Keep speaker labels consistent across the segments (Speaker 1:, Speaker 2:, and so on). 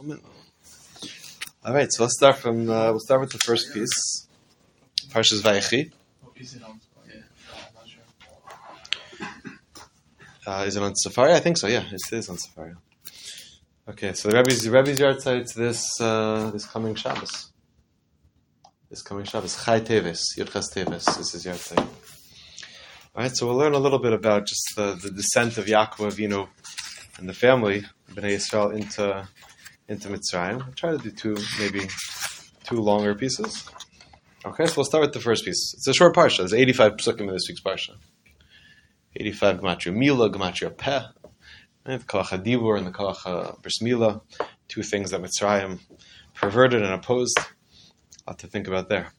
Speaker 1: All right, so let's start from. Uh, we'll start with the first piece, Parshas Vayechi. Uh, is it on Safari? I think so. Yeah, it is on Safari. Okay, so the Rebbe's the Rebbe's yahrzeit this uh, this coming Shabbos. This coming Shabbos, Chai Tevis, Yudches Tevis. This is yahrzeit. All right, so we'll learn a little bit about just the, the descent of Yaakov Avinu and the family, Bnei Yisrael, into into Mitzrayim. I'll try to do two, maybe two longer pieces. Okay, so we'll start with the first piece. It's a short parsha. There's 85 psukim in this week's parsha. 85 gematria mila, gematria peh, the kalach hadivur and the kalach bris mila, two things that Mitzrayim perverted and opposed. A lot to think about there.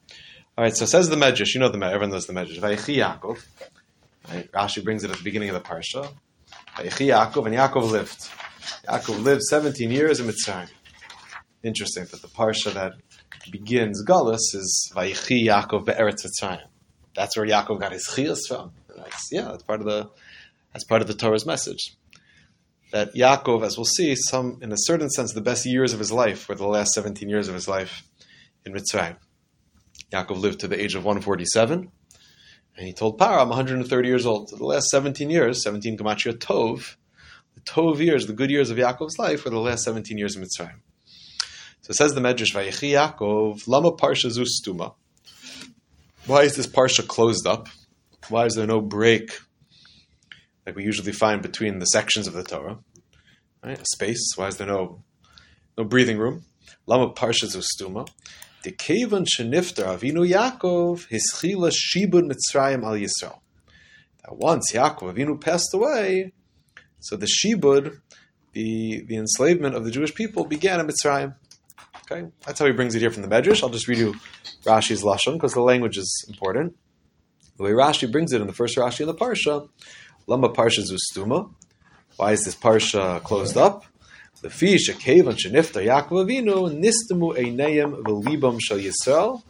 Speaker 1: All right, so says the Medrash. You know the Medrash. Everyone knows the Medrash. Vayechi Yaakov. Rashi brings it at the beginning of the parsha. Vayechi Yaakov, and Yaakov lived. Yaakov lived 17 years in Mitzrayim. Interesting that the parsha that begins Galus is Vayechi Yaakov be'eretz Mitzrayim. That's where Yaakov got his chiyas from. That's, yeah, that's part of the that's part of the Torah's message. That Yaakov, as we'll see, some in a certain sense, the best years of his life were the last 17 years of his life in Mitzrayim. Yaakov lived to the age of 147, and he told Paro, I'm 130 years old. So the last 17 years, 17 Gematria Tov, the Tov years, the good years of Yaakov's life, were the last 17 years of Mitzrayim. So it says the Medrash, Vayechi Yaakov, Lama Parsha Zustuma. Why is this Parsha closed up? Why is there no break like we usually find between the sections of the Torah? Right? A space. Why is there no no breathing room? Lama Parsha Zustuma. The Kevan Shenifter Avinu Yaakov, Hischila Shibud Mitzrayim al Yisrael. That once Yaakov Avinu passed away, so the shibud, the, the enslavement of the Jewish people, began in Mitzrayim. Okay, that's how he brings it here from the Medrash. I'll just read you Rashi's lashon because the language is important. The way Rashi brings it in the first Rashi in the parsha, Lama parsha zustuma. Why is this parsha closed up? The fish a kevan shenifta Yaakov Avinu nistamu einayim v'libam shel Yisrael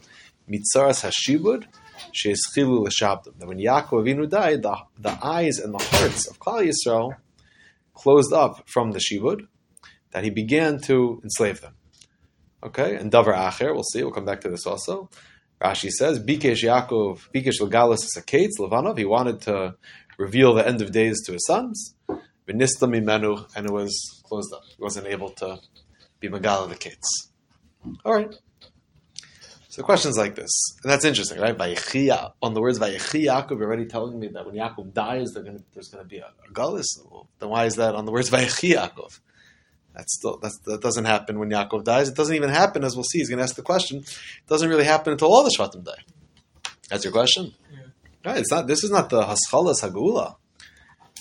Speaker 1: mitzaras hashibud sheischilu l'shabdim. That when Yaakov Avinu died, the, the eyes and the hearts of Klal Yisrael closed up from the shibud, that he began to enslave them. Okay, and davar acher, we'll see. We'll come back to this also. Rashi says, "Bikesh Yaakov, Bikesh Legalis Saketz Levanov." He wanted to reveal the end of days to his sons. V'nista mimenu, and it was closed up. He wasn't able to be Megala the Kates. All right. So questions like this, and that's interesting, right? Vayechi, on the words Vayechi Yaakov, you're already telling me that when Yaakov dies, gonna, there's going to be a, a gullus. Well, then why is that on the words Vayechi Yaakov? That's still that's, that doesn't happen when Yaakov dies. It doesn't even happen, as we'll see. He's going to ask the question. It doesn't really happen until all the Shvatim die. That's your question, yeah. right? It's not. This is not the Haschalas Hagula.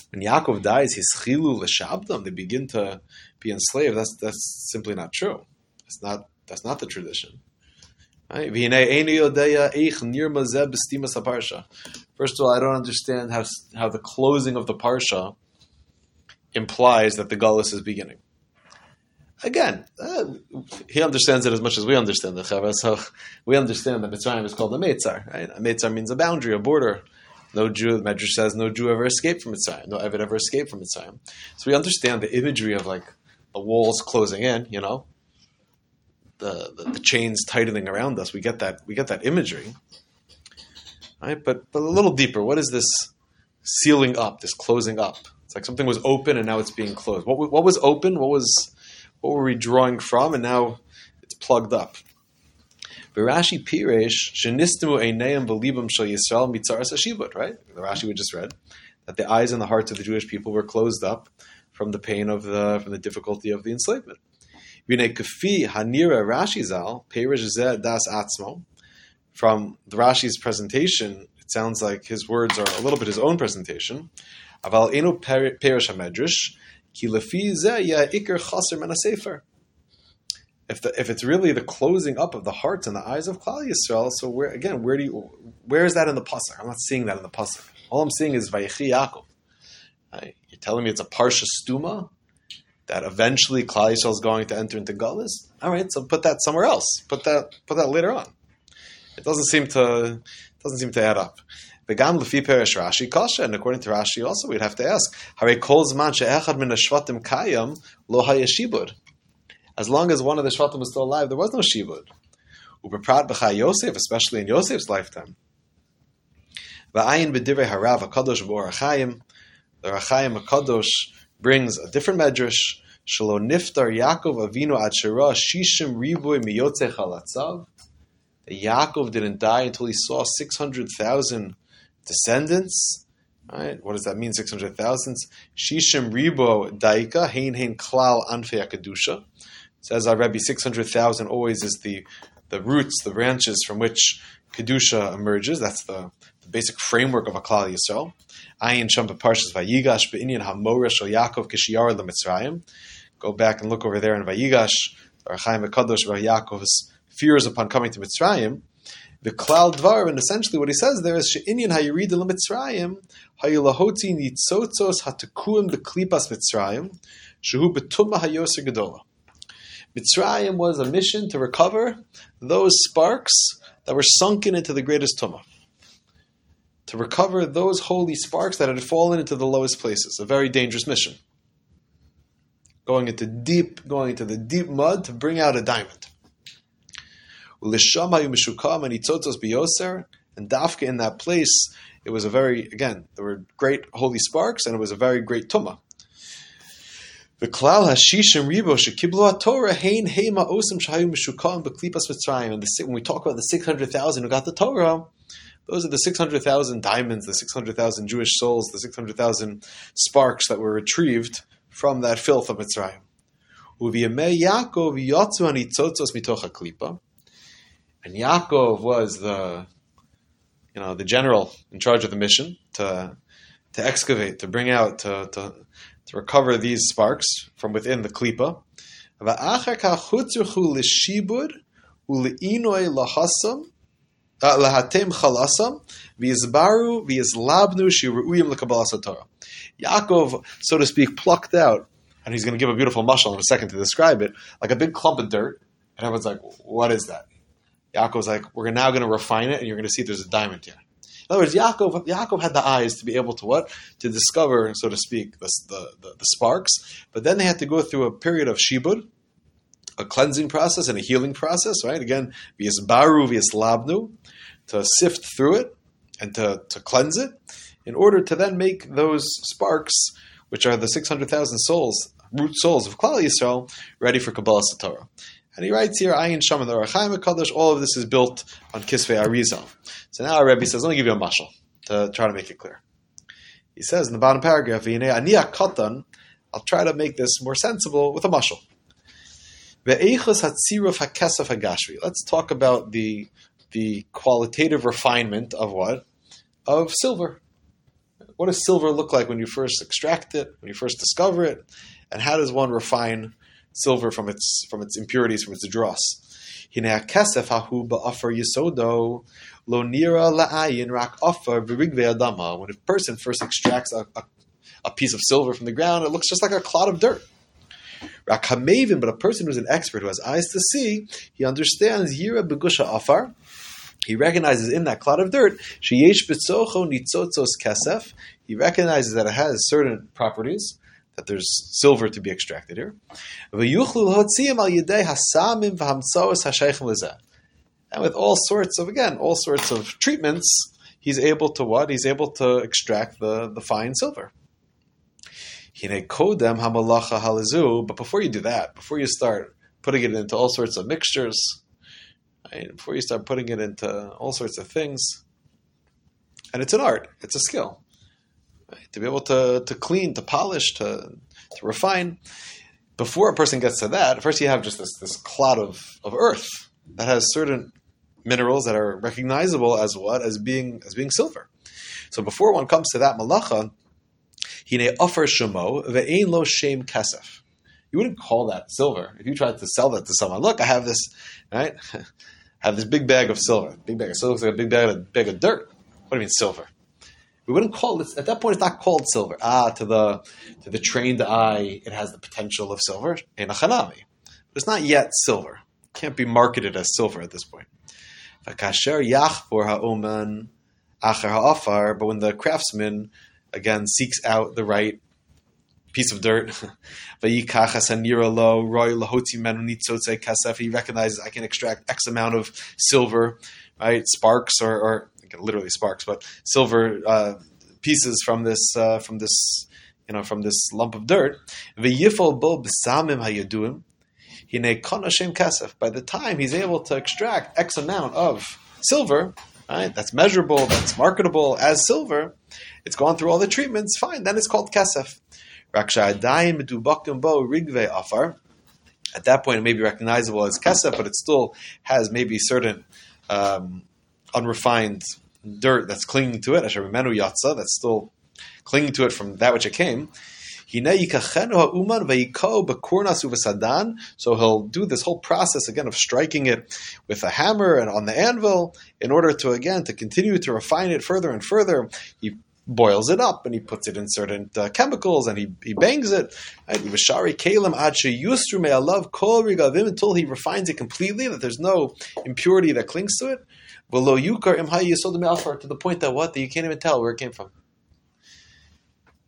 Speaker 1: When Yaakov dies, his chilu l'shabdam, they begin to be enslaved. That's that's simply not true. That's not that's not the tradition. First of all, I don't understand how how the closing of the parsha implies that the gullus is beginning. Again, uh, he understands it as much as we understand the Chava, so we understand that Mitzrayim is called a Meitzar. Right? A Meitzar means a boundary, a border. No Jew, the Medrash says, no Jew ever escaped from Mitzrayim. No Evid ever escaped from Mitzrayim. So we understand the imagery of like the walls closing in, you know, the, the, chains tightening around us. We get that we get that imagery, right? But but a little deeper. What is this sealing up? This closing up? It's like something was open and now it's being closed. What what was open? What was what were we drawing from? And now it's plugged up. Rashi Piresh shenistimu einayim belibam shel Yisrael mitzaras hashibut. Right, the Rashi we just read that the eyes and the hearts of the Jewish people were closed up from the pain of the from the difficulty of the enslavement. From the Rashi's presentation, it sounds like his words are a little bit his own presentation. Aval Enu Perish HaMedrash, Ki Lefi Ikar Chaser Men if the, if it's really the closing up of the hearts and the eyes of Klal Yisrael, so where again, where do you, where is that in the pasuk? I'm not seeing that in the pasuk. All I'm seeing is Vayechi Yaakov. You're telling me it's a parsha stuma that eventually Klal Yisrael is going to enter into Gullus. All right, so put that somewhere else. Put that put that later on. It doesn't seem to It doesn't seem to add up. Begam lefi perish Rashi kasha, and according to Rashi also we'd have to ask: Hare kol zman she'echad min hashvatim kayam lo hayashibud. as long as one of the Shvatim was still alive, there was no Shibud. Ubeprat b'chai Yosef, especially in Yosef's lifetime. Va'ayin b'divrei harav hakadosh v'orachayim. The Rachayim Hakadosh brings a different medrash. Shalo niftar Yaakov Avinu ad shishim riboy miyotze chalatzav. Yaakov didn't die until he saw 600,000 descendants. Right? What does that mean, 600,000? Shishim ribo daika, hein hein klal anfei akadusha. Says our Rebbe, 600,000 always is the, the roots, the branches from which Kedusha emerges. That's the, the basic framework of a Klal Yisrael. Ayin Sham Parshas Vayigash Be'inyan Hamora Shal Yaakov Kishiyar LeMitzrayim. Go back and look over there in Vayigash. Ohr HaChaim Hakadosh Yaakov's fears upon coming to Mitzrayim. The Klal Dvar, and essentially what he says there is She'inyan Hayirid LeMitzrayim Hayilahoti Nitzotzos Hatakuim Beklipas Mitzrayim Shehu Betumah Hayoser Gedola. Mitzrayim was a mission to recover those sparks that were sunken into the greatest tumah. To recover those holy sparks that had fallen into the lowest places. A very dangerous mission. Going into deep, going into the deep mud to bring out a diamond. And Dafka in that place, it was a very, again, there were great holy sparks and it was a very great tumah. The klal hashishim ribo shekiblu Torah hein heima osim shayu mishukam beklipas mitzrayim. And when we talk about the six hundred thousand who got the Torah, those are the six hundred thousand diamonds, the six hundred thousand Jewish souls, the six hundred thousand sparks that were retrieved from that filth of Mitzrayim. And Yaakov was the, you know, the general in charge of the mission to to excavate, to bring out, to, to to recover these sparks from within the klipa. Lahatem chalasam v'yizbaru v'yizlabnu shiru'uyim lekabalas Torah. Yaakov, so to speak, plucked out, and he's going to give a beautiful mashal in a second to describe it, like a big clump of dirt, and everyone's like, "What is that?" Yaakov's like, "We're now going to refine it, and you're going to see there's a diamond here." In other words, Yaakov, Yaakov had the eyes to be able to what? To discover, so to speak, the, the, the, the sparks. But then they had to go through a period of shibud, a cleansing process and a healing process, right? Again, via baru labnu, to sift through it and to, to cleanse it, in order to then make those sparks, which are the 600,000 souls, root souls of Klal Yisrael, ready for Kabbalas Torah. And he writes here, Ayin Sham and the Rachaim all of this is built on Kisvei Arizal. So now our Rebbe says, let me give you a mashal to try to make it clear. He says in the bottom paragraph, I'll try to make this more sensible with a mashal. Let's talk about the the qualitative refinement of what? Of silver. What does silver look like when you first extract it, when you first discover it, and how does one refine silver from its from its impurities, from its dross. When a person first extracts a, a, a, piece of silver from the ground, it looks just like a clod of dirt. But a person who's an expert, who has eyes to see, he understands Yira begusha afar. He recognizes in that clod of dirt, he recognizes that it has certain properties that there's silver to be extracted here. And with all sorts of, again, all sorts of treatments, he's able to what? He's able to extract the, the fine silver. But before you do that, before you start putting it into all sorts of mixtures, right, before you start putting it into all sorts of things, and it's an art, it's a skill to be able to, to clean, to polish, to, to refine. Before a person gets to that, first you have just this, this clod of, of earth that has certain minerals that are recognizable as what? As being as being silver. So before one comes to that malacha, hine offer ve'ein lo shem kesef. You wouldn't call that silver if you tried to sell that to someone. Look, I have this, right? I have this big bag of silver. Big bag of silver looks like a big bag of, bag of dirt. What do you mean silver? We wouldn't call it at that point. It's not called silver. Ah, to the to the trained eye, it has the potential of silver in a chanami, but it's not yet silver. It can't be marketed as silver at this point. But when the craftsman again seeks out the right piece of dirt. He recognizes I can extract X amount of silver, right? Sparks or, or literally sparks, but silver uh, pieces from this uh, from this you know from this lump of dirt. By the time he's able to extract X amount of silver, right? That's measurable, that's marketable as silver. It's gone through all the treatments. Fine, then it's called kesef. At that point, it may be recognizable as kesef, but it still has maybe certain um, unrefined dirt that's clinging to it. that's still clinging to it from that which it came. So he'll do this whole process again of striking it with a hammer and on the anvil in order to again to continue to refine it further and further. He boils it up and he puts it in certain uh, chemicals and he, he bangs it. Until he refines it completely, that there's no impurity that clings to it. Below yukar imhay to the point that what that you can't even tell where it came from.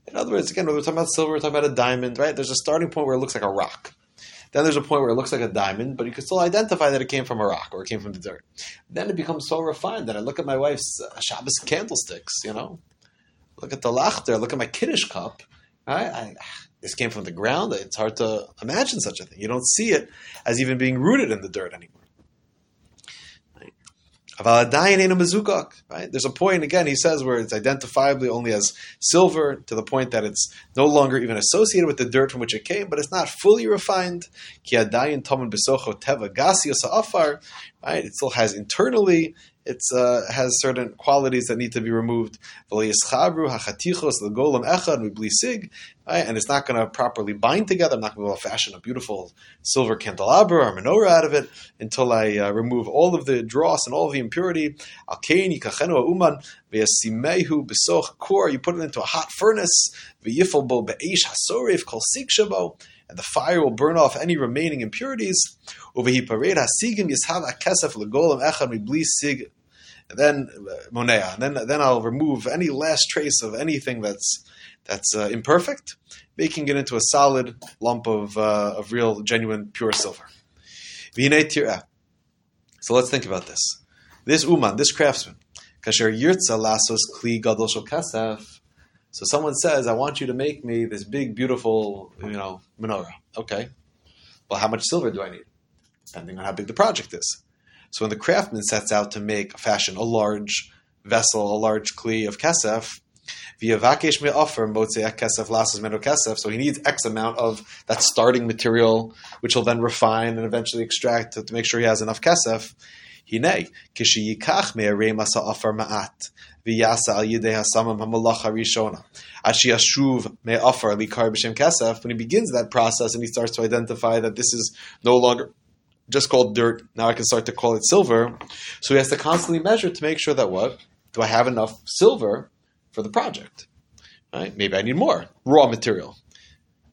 Speaker 1: In other words, again, we're talking about silver, we're talking about a diamond, right? There's a starting point where it looks like a rock. Then there's a point where it looks like a diamond, but you can still identify that it came from a rock or it came from the dirt. Then it becomes so refined that I look at my wife's uh, Shabbos candlesticks, you know, look at the lachter, look at my kiddush cup. Right? I, this came from the ground. It's hard to imagine such a thing. You don't see it as even being rooted in the dirt anymore. Right? There's a point again. He says where it's identifiably only as silver to the point that it's no longer even associated with the dirt from which it came, but it's not fully refined. Right? It still has internally it uh, has certain qualities that need to be removed. Right? And it's not going to properly bind together. I'm not going to be able to fashion a beautiful silver candelabra or menorah out of it until I uh, remove all of the dross and all of the impurity. You put it into a hot furnace. And the fire will burn off any remaining impurities. And then monea, and then then I'll remove any last trace of anything that's that's uh, imperfect, making it into a solid lump of uh, of real, genuine, pure silver. So let's think about this. This uman, this craftsman, kasher yirtza lasos kli gadol shel kasef. So someone says, "I want you to make me this big, beautiful, you know, menorah." Okay. Well, how much silver do I need? Depending on how big the project is. So when the craftsman sets out to make, fashion a large vessel, a large kli of kesef. So he needs X amount of that starting material, which he'll then refine and eventually extract to, to make sure he has enough kesef. Hine, kishiyikach me'arei masa offer ma'at. V'yasa al yidei hasamam hamalacha rishona. Ashi yashuv me'afar likar b'shem kesef. When he begins that process and he starts to identify that this is no longer just called dirt. Now I can start to call it silver. So he has to constantly measure to make sure that what do I have enough silver for the project? Right? Maybe I need more raw material.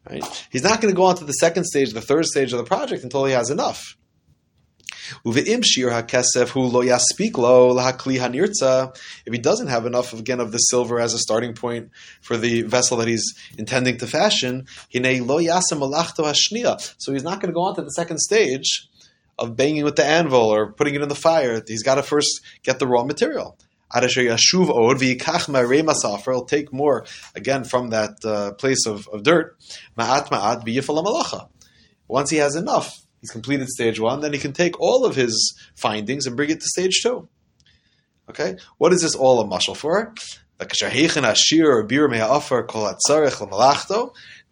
Speaker 1: Right? He's not going to go on to the second stage, the third stage of the project until he has enough. If he doesn't have enough again of the silver as a starting point for the vessel that he's intending to fashion, he nay loyasemalachtohashnia. so he's not going to go on to the second stage of banging with the anvil or putting it in the fire. He's got to first get the raw material. He'll take more again from that uh, place of, of dirt. Once he has enough, he's completed stage one, then he can take all of his findings and bring it to stage two. Okay, what is this all a muscle for? When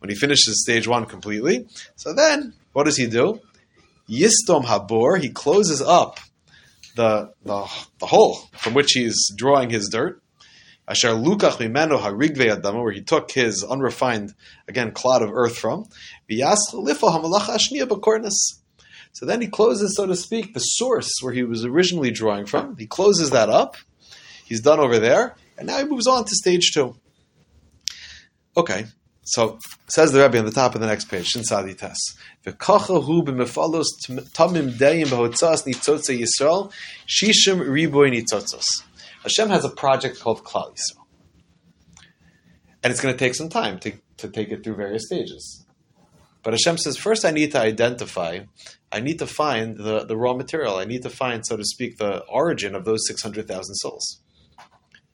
Speaker 1: he finishes stage one completely, so then what does he do? Yistom Habor, he closes up the, the, the hole from which he's drawing his dirt. Asher Lukach Mimeno Harigve Adama, where he took his unrefined, again, clod of earth from. So then he closes, so to speak, the source where he was originally drawing from. He closes that up. He's done over there. And now he moves on to stage two. Okay, so says the Rebbe on the top of the next page, Shin Sadi Tes. V'kacha b'mefalos tamim deyim b'hotzas nitzotze Yisrael shishim riboy nitzotzos. Hashem has a project called Klal Yisrael, and it's going to take some time to to take it through various stages. But Hashem says, first I need to identify, I need to find the, the raw material. I need to find, so to speak, the origin of those 600,000 souls.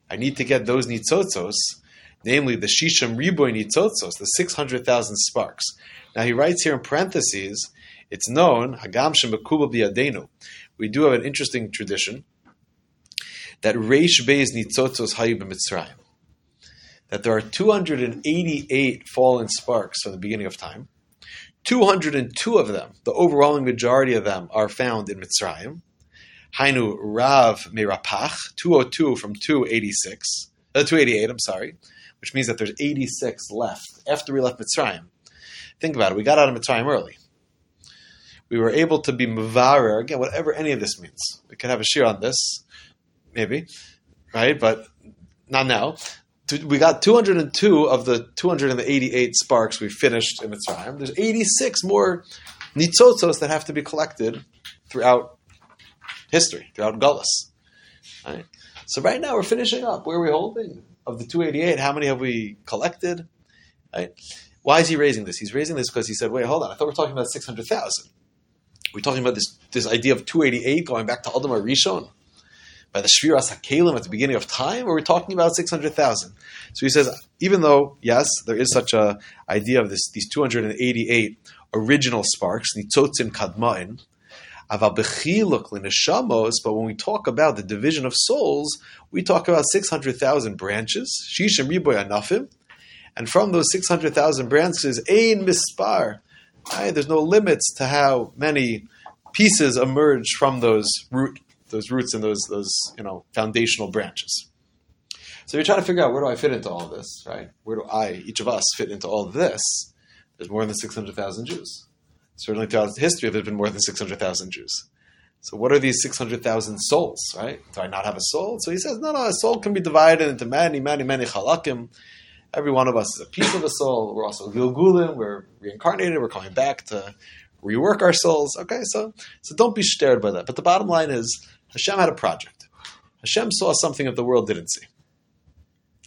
Speaker 1: I need to get those nitzotzos, namely the Shisham Riboy nitzotzos, the 600,000 sparks. Now he writes here in parentheses, it's known, Hagam Shemekubal Biyadenu. We do have an interesting tradition that Reish Beis Nitzotzos Hayu B'Mitzrayim. That there are 288 fallen sparks from the beginning of time. 202 of them, the overwhelming majority of them, are found in Mitzrayim. Hainu Rav Merapach, 202 from 286, uh, 288, I'm sorry, which means that there's 86 left after we left Mitzrayim. Think about it, we got out of Mitzrayim early. We were able to be Mavarer, again, whatever any of this means. We could have a shir on this, maybe, right? But not now. We got 202 of the 288 sparks we finished in Mitzrayim. There's 86 more nitzotzos that have to be collected throughout history, throughout Gullus. Right? So right now we're finishing up. Where are we holding? Of the 288, how many have we collected? Right? Why is he raising this? He's raising this because he said, wait, hold on, I thought we are talking about 600,000. We're talking about this, this idea of 288 going back to Adam Rishon by the Shviras HaKelim at the beginning of time, or we're talking about 600,000. So he says, even though, yes, there is such a idea of this, these 288 original sparks, Nitzotzin Kadma'in, but when we talk about the division of souls, we talk about 600,000 branches, Shishim Riboy Anafim, and from those 600,000 branches, Ein Mispar, there's no limits to how many pieces emerge from those root, those roots and those, those you know, foundational branches. So you're trying to figure out where do I fit into all this, right? Where do I, each of us, fit into all this? There's more than 600,000 Jews. Certainly throughout history, there's been more than 600,000 Jews. So what are these 600,000 souls, right? Do I not have a soul? So he says, no, no, a soul can be divided into many, many, many chalakim. Every one of us is a piece of a soul. We're also gilgulim. We're reincarnated. We're coming back to rework our souls. Okay, so so don't be scared by that. But the bottom line is, Hashem had a project. Hashem saw something that the world didn't see.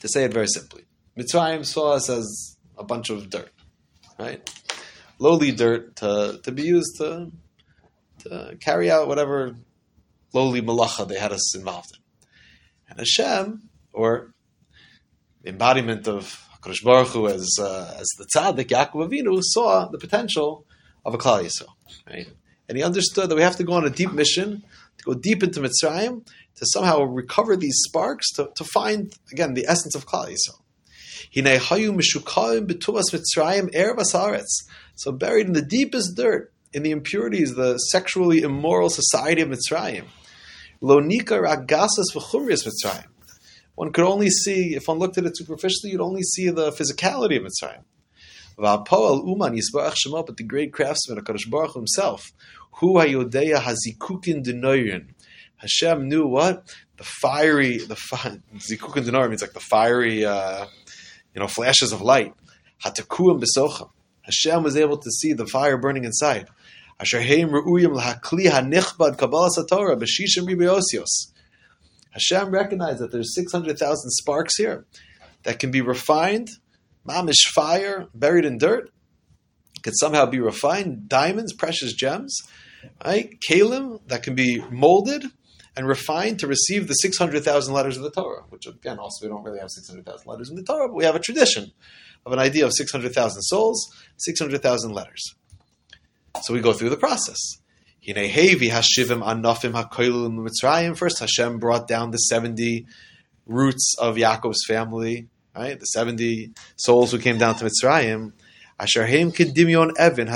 Speaker 1: To say it very simply, Mitzrayim saw us as a bunch of dirt, right? lowly dirt to, to be used to, to carry out whatever lowly malacha they had us involved in. And Hashem, or embodiment of HaKadosh Baruch Hu as, uh, as the tzaddik, Yaakov Avinu, saw the potential of a Klal Yisrael. Right? And he understood that we have to go on a deep mission, to go deep into Mitzrayim, to somehow recover these sparks, to, to find, again, the essence of Klal Yisrael. So buried in the deepest dirt, in the impurities, the sexually immoral society of Mitzrayim. Lonika ragasas v'chumrias Mitzrayim. One could only see, if one looked at it superficially, you'd only see the physicality of Mitzrayim. But the great craftsman, HaKadosh Baruch himself, hu hazikukin denoyin. Hashem knew what? The fiery, the fi- zikukin denoyin means like the fiery, uh, you know, flashes of light. Hatakuim besocham. Hashem was able to see the fire burning inside. Hashem recognized that there's 600,000 sparks here that can be refined, mamish fire, buried in dirt, can somehow be refined, diamonds, precious gems, right? Kalim that can be molded and refined to receive the 600,000 letters of the Torah, which again, also we don't really have 600,000 letters in the Torah, but we have a tradition of an idea of 600,000 souls, 600,000 letters. So we go through the process. First, Hashem brought down the 70 roots of Yaakov's family, right? The 70 souls who came down to Mitzrayim. Evan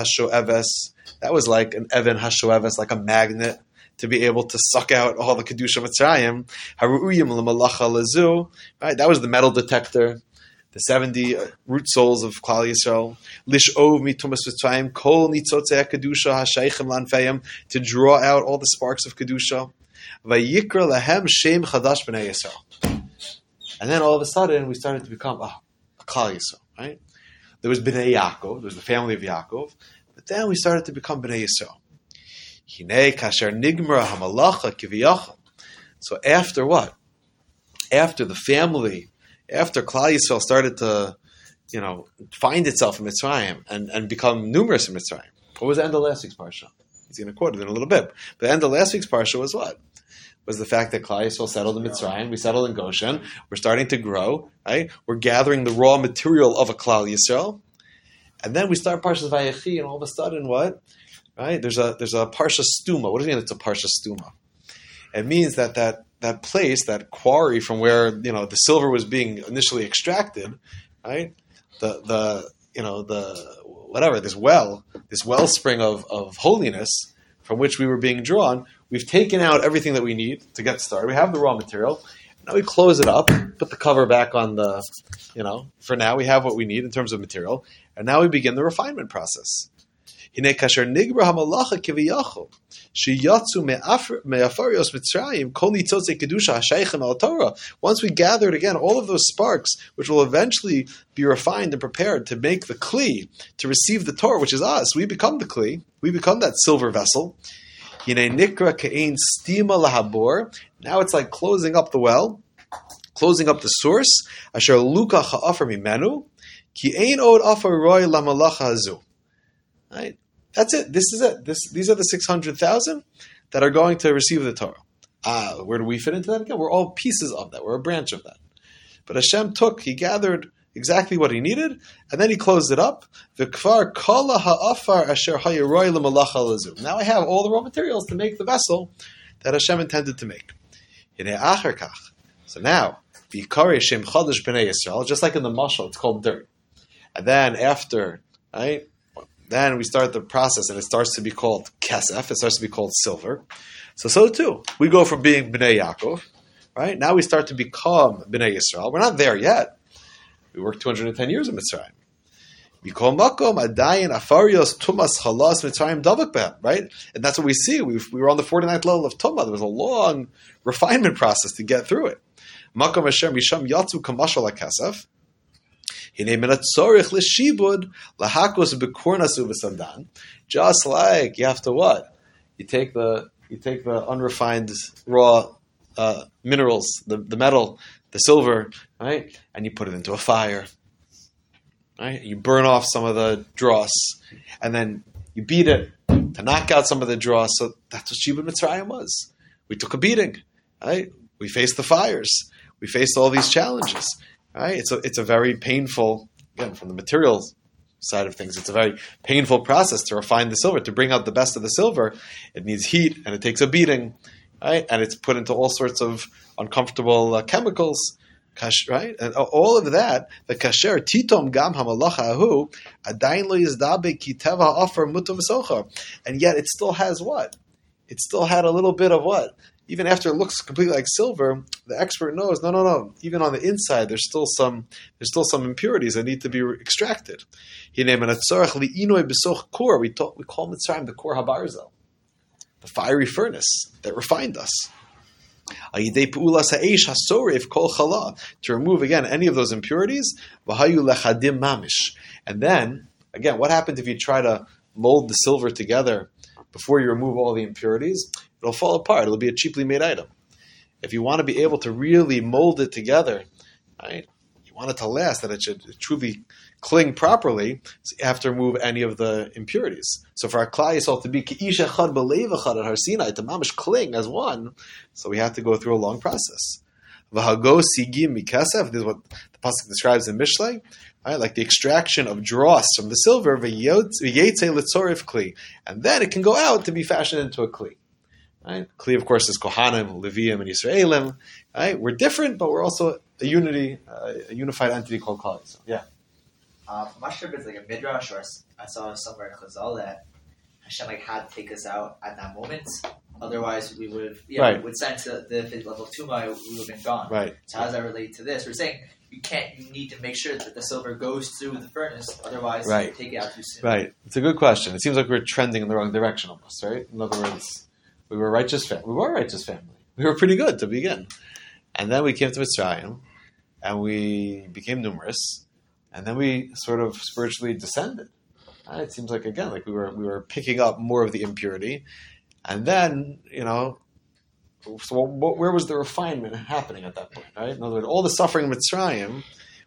Speaker 1: That was like an Evan Hashoeves, like a magnet to be able to suck out all the Kedusha Mitzrayim. Right? That was the metal detector the 70 uh, root souls of Klal Yisrael, Lish'ov mitumas v'tzayim, kol nitzotzei kedusha ha'sheichem lanfeyim, to draw out all the sparks of kedusha, vayikra lahem shem chadash b'nei Yisrael. And then all of a sudden we started to become ah, a Klal Yisrael, right? There was Bnei Yaakov, there was the family of Yaakov, but then we started to become Bnei Yisrael. Hine kasher nigmar hamalacha kiviyachal. So after what? After the family after Klal Yisrael started to you know, find itself in Mitzrayim and, and become numerous in Mitzrayim. What was the end of last week's parsha? He's going to quote it in a little bit. But the end of last week's parsha was what? Was the fact that Klal Yisrael settled in Mitzrayim, we settled in Goshen, we're starting to grow, right? We're gathering the raw material of a Klal Yisrael, and then we start Parshas Vayechi, and all of a sudden, what? Right? There's a there's a Parsha Stuma. What does it mean? It's a Parsha Stuma. It means that that that place, that quarry from where you know the silver was being initially extracted, right? The the you know the whatever this well, this wellspring of of holiness from which we were being drawn. We've taken out everything that we need to get started. We have the raw material. Now we close it up, put the cover back on the, you know, for now we have what we need in terms of material, and now we begin the refinement process. Once we gathered again all of those sparks, which will eventually be refined and prepared to make the kli to receive the Torah, which is us. We become the kli. We become that silver vessel. Stima. Now it's like closing up the well, closing up the source. Asher luka ha'afar mimenu, ki ein od afar roy lamalacha hazu. Right? That's it. This is it. This, these are the 600,000 that are going to receive the Torah. Ah, where do we fit into that again? We're all pieces of that. We're a branch of that. But Hashem took, he gathered exactly what he needed, and then he closed it up. Now I have all the raw materials to make the vessel that Hashem intended to make. So now, just like in the mashal, it's called dirt. And then after, right, then we start the process and it starts to be called kesef, it starts to be called silver. So, so too, we go from being Bnei Yaakov, right? Now we start to become Bnei Yisrael. We're not there yet. We worked 210 years in Mitzrayim. Makom right? And that's what we see. we we were on the 49th level of tumah. There was a long refinement process to get through it. Makom Hashem misham yatzu kamashal kesef. Just like you have to what? You take the you take the unrefined raw uh, minerals, the, the metal, the silver, right, and you put it into a fire. Right, you burn off some of the dross, and then you beat it to knock out some of the dross. So that's what Sheba Mitzrayim was. We took a beating, right? We faced the fires. We faced all these challenges. Right? It's a it's a very painful again from the materials side of things. It's a very painful process to refine the silver. To bring out the best of the silver, it needs heat and it takes a beating, right? And it's put into all sorts of uncomfortable uh, chemicals, right? And all of that, the kasher titom gam hamalacha ahu adain lo yizdabe kiteva offer mutum and yet it still has what? It still had a little bit of what? even after it looks completely like silver, the expert knows no, no, no. Even on the inside, there's still some there's still some impurities that need to be extracted. We talk, we call Mitzrayim the kor habarzel, the fiery furnace that refined us. To remove again any of those impurities, and then again, what happens if you try to mold the silver together before you remove all the impurities? it'll fall apart. It'll be a cheaply made item. If you want to be able to really mold it together, right, you want it to last, that it should truly cling properly, you have to remove any of the impurities. So for our klal yisrael to be keisha chad belevachad at Har Sinai, to mamish cling as one, so we have to go through a long process. V'hago sigim mikasef, this is what the pasuk describes in Mishlei, right? like the extraction of dross from the silver, v'yetze litzorif kli, and then it can go out to be fashioned into a kli. Right? Kli, of course, is Kohanim, Levium, and Yisraelim. Right? We're different, but we're also a unity, uh, a unified entity called Kali. So, yeah.
Speaker 2: Um, I'm not sure if it's like a midrash or I saw somewhere in Chazal that Hashem like had to take us out at that moment. Otherwise, we would have, yeah, right. we would send to the level of Tuma, we would have been gone.
Speaker 1: Right.
Speaker 2: So how does that relate to this? We're saying you can't. You need to make sure that the silver goes through the furnace. Otherwise, right. take it out too soon.
Speaker 1: Right. It's a good question. It seems like we're trending in the wrong direction almost. Right. In other words we were righteous family. We were a righteous family. We were pretty good to begin. And then we came to Mitzrayim, and we became numerous, and then we sort of spiritually descended. And it seems like again, like we were we were picking up more of the impurity, and then you know, so what, where was the refinement happening at that point? Right? In other words, all the suffering in Mitzrayim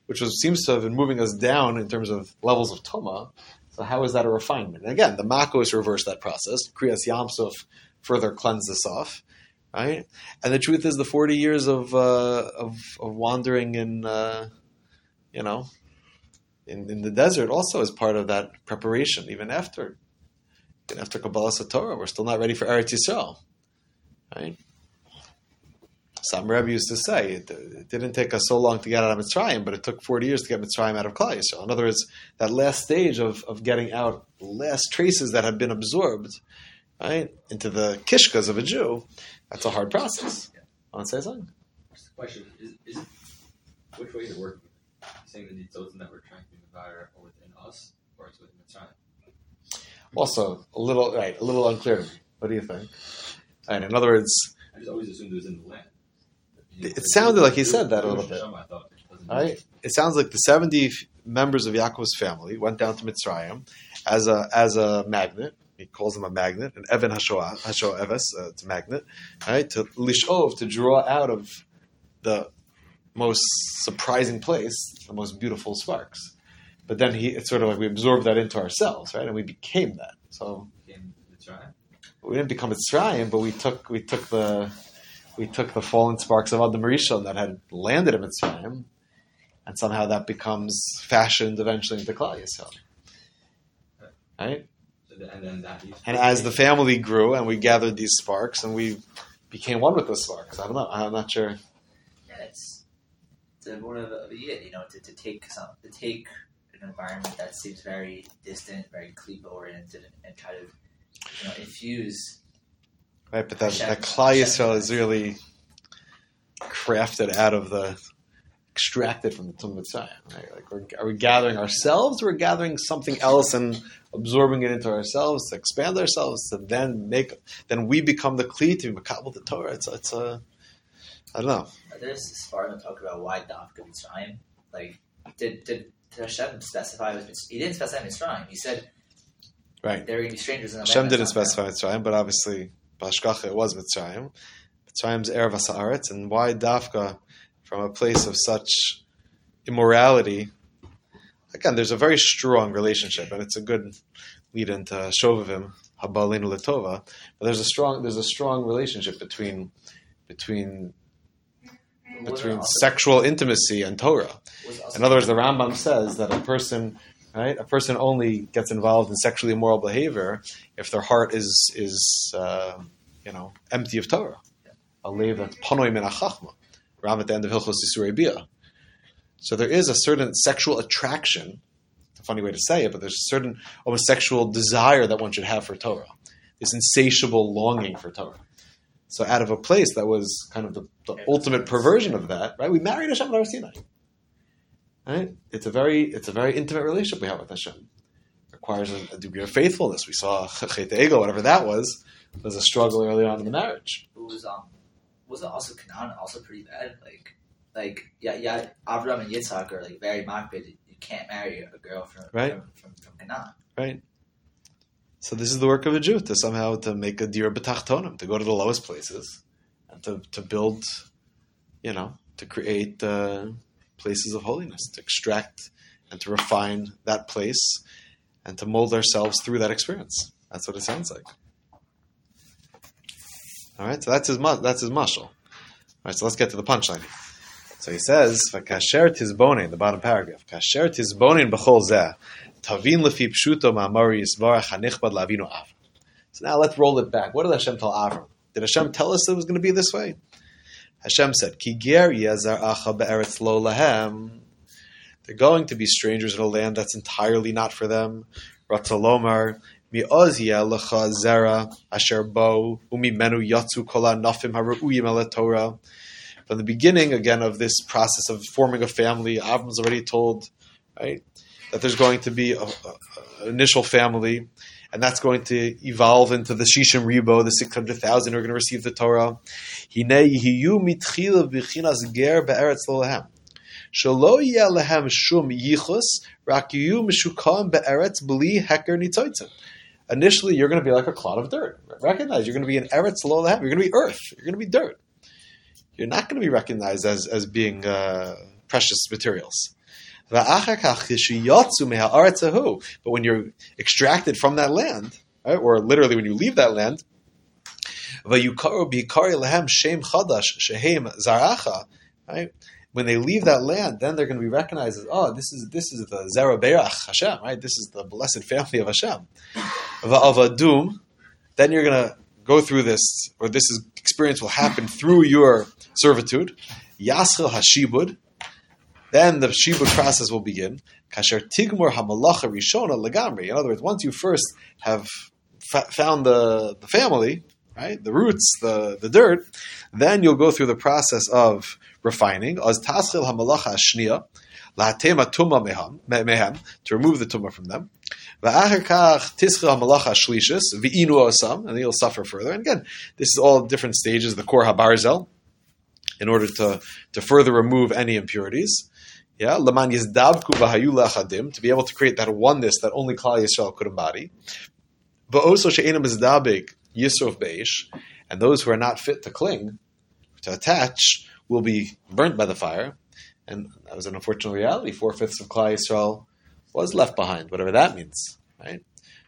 Speaker 1: which was, seems to have been moving us down in terms of levels of toma. So how is that a refinement? And again, the Makos reversed that process. Kriyas Yamsuf further cleansed this off, right? And the truth is, the forty years of uh, of, of, wandering in, uh, you know, in, in the desert also is part of that preparation. Even after, even after Kabbalas Torah, we're still not ready for Eretz Yisrael, right? Some Rebbe used to say it, it, didn't take us so long to get out of Mitzrayim, but it took 40 years to get Mitzrayim out of Klal Yisrael. In other words, that last stage of, of getting out last traces that have been absorbed right, into the kishkas of a Jew, that's a hard process. Yeah. Want to say something?
Speaker 3: Question: Is, is which way is it working? Saying the nitzotim that we're trying to are within us, or it's within Mitzrayim?
Speaker 1: Also, a little right, a little unclear to me. What do you think? Right, in other words,
Speaker 3: I just always assumed it was in the land.
Speaker 1: It sounded like he said that a little bit. Right? It sounds like the 70 members of Yaakov's family went down to Mitzrayim as a as a magnet. He calls him a magnet, an Evan Hashoah, Hashoah Eves, uh, it's a magnet, right? To Lishov, to draw out of the most surprising place the most beautiful sparks. But then he, it's sort of like we absorbed that into ourselves, right? And we became that. So we didn't become a Mitzrayim, but we took we took the we took the fallen sparks of Adam Rishon that had landed in Mitzrayim, and somehow that becomes fashioned eventually into Klal Yisrael. Right? And, and as the family grew and we gathered these sparks and we became one with the sparks. I don't know. I'm not sure.
Speaker 2: Yeah, it's it's more of a, you know, to, to take some to take an environment that seems very distant, very klipa oriented, and, and try to you know infuse
Speaker 1: Right, but that, that Klal is really crafted out of the, extracted from the Tum Mitzrayim, right? Like, we're, are we gathering ourselves or are gathering something else and absorbing it into ourselves to expand ourselves to then make, then we become the Kli to Makabal the Torah? It's, it's a, I don't know.
Speaker 2: There's this part to talk about why Dafka Mitzrayim. Like, did, did Hashem specify, was, he didn't specify Mitzrayim. He said,
Speaker 1: Right.
Speaker 2: There are going to be strangers in the
Speaker 1: Hashem didn't specify Mitzrayim, but obviously Bashkacha, it was Mitzrayim. Mitzrayim's Erev Haaretz, and why Dafka from a place of such immorality? Again, there's a very strong relationship, and it's a good lead into Shovavim, Habalinu Letova. But there's a strong there's a strong relationship between between between sexual intimacy and Torah. In other words, the Rambam says that a person right? A person only gets involved in sexually immoral behavior if their heart is is uh, you know empty of Torah. A lev that's panoi min. Ram at the end of Hilchos Yisrael So there is a certain sexual attraction. It's a funny way to say it, but there's a certain almost sexual desire that one should have for Torah. This insatiable longing for Torah. So out of a place that was kind of the, the ultimate perversion of that, right? We married Hashem at Har Sinai. Right? It's a very it's a very intimate relationship we have with Hashem. It requires a, a, degree of faithfulness. We saw Chet HaEgel, whatever that was, was a struggle early on in the marriage.
Speaker 2: It was um wasn't also Canaan also pretty bad? Like like yeah yeah Avram and Yitzhak are like very makbid. You can't marry a girl from
Speaker 1: right.
Speaker 2: from, from, from Canaan.
Speaker 1: Right. So this is the work of a Jew to somehow to make a dir b'tachtonim, to go to the lowest places, and to, to build, you know, to create uh, places of holiness, to extract and to refine that place and to mold ourselves through that experience. That's what it sounds like. All right, so that's his that's his mashal. All right, so let's get to the punchline. So he says, "Vakasher tizbonin," the bottom paragraph. "Kasher tizbonin b'chol zeh tavin lefi pshuto ma'amari yisvarach hanichbad lavinu av." So now let's roll it back. What did Hashem tell Avram? Did Hashem tell us it was going to be this way? Hashem said, Ki ger yezer acha be'eretz lo lahem. They're going to be strangers in a land that's entirely not for them. Ratzalomar, mi'oz lecha zera asher bo umimenu yatsu kol nafim haru'uyim el Torah. From the beginning, again, of this process of forming a family, Avram's already told, right, that there's going to be an initial family and that's going to evolve into the Shishim Ribo, the 600,000 who are going to receive the Torah. Initially, you're going to be like a clod of dirt. Recognize you're going to be an eretz lo. You're going to be earth. You're going to be dirt. You're not going to be recognized as, as being uh, precious materials. But when you're extracted from that land, right, or literally when you leave that land, right? When they leave that land, then they're going to be recognized as, oh, this is this is the Zeraberach Hashem, right? This is the blessed family of Hashem. Then you're going to go through this, or this is, experience will happen through your servitude. Yaschil Hashibud, then the shibud process will begin. Kasher tigmur hamalacha rishona legamri. In other words, once you first have found the, the family, right, the roots, the, the dirt, then you'll go through the process of refining. As taschil hamalacha ashniya, lahatema tuma mehem, to remove the tumah from them. And then you'll suffer further. And again, this is all different stages, the core habarzel, in order to, to further remove any impurities. Yeah, leman yizdavku lechadim to be able to create that oneness that only Klal Yisrael could embody. But also she'enam izdabik yisrof beish, and those who are not fit to cling, to attach, will be burnt by the fire. And that was an unfortunate reality. Four fifths of Klal Yisrael was left behind, whatever that means, right?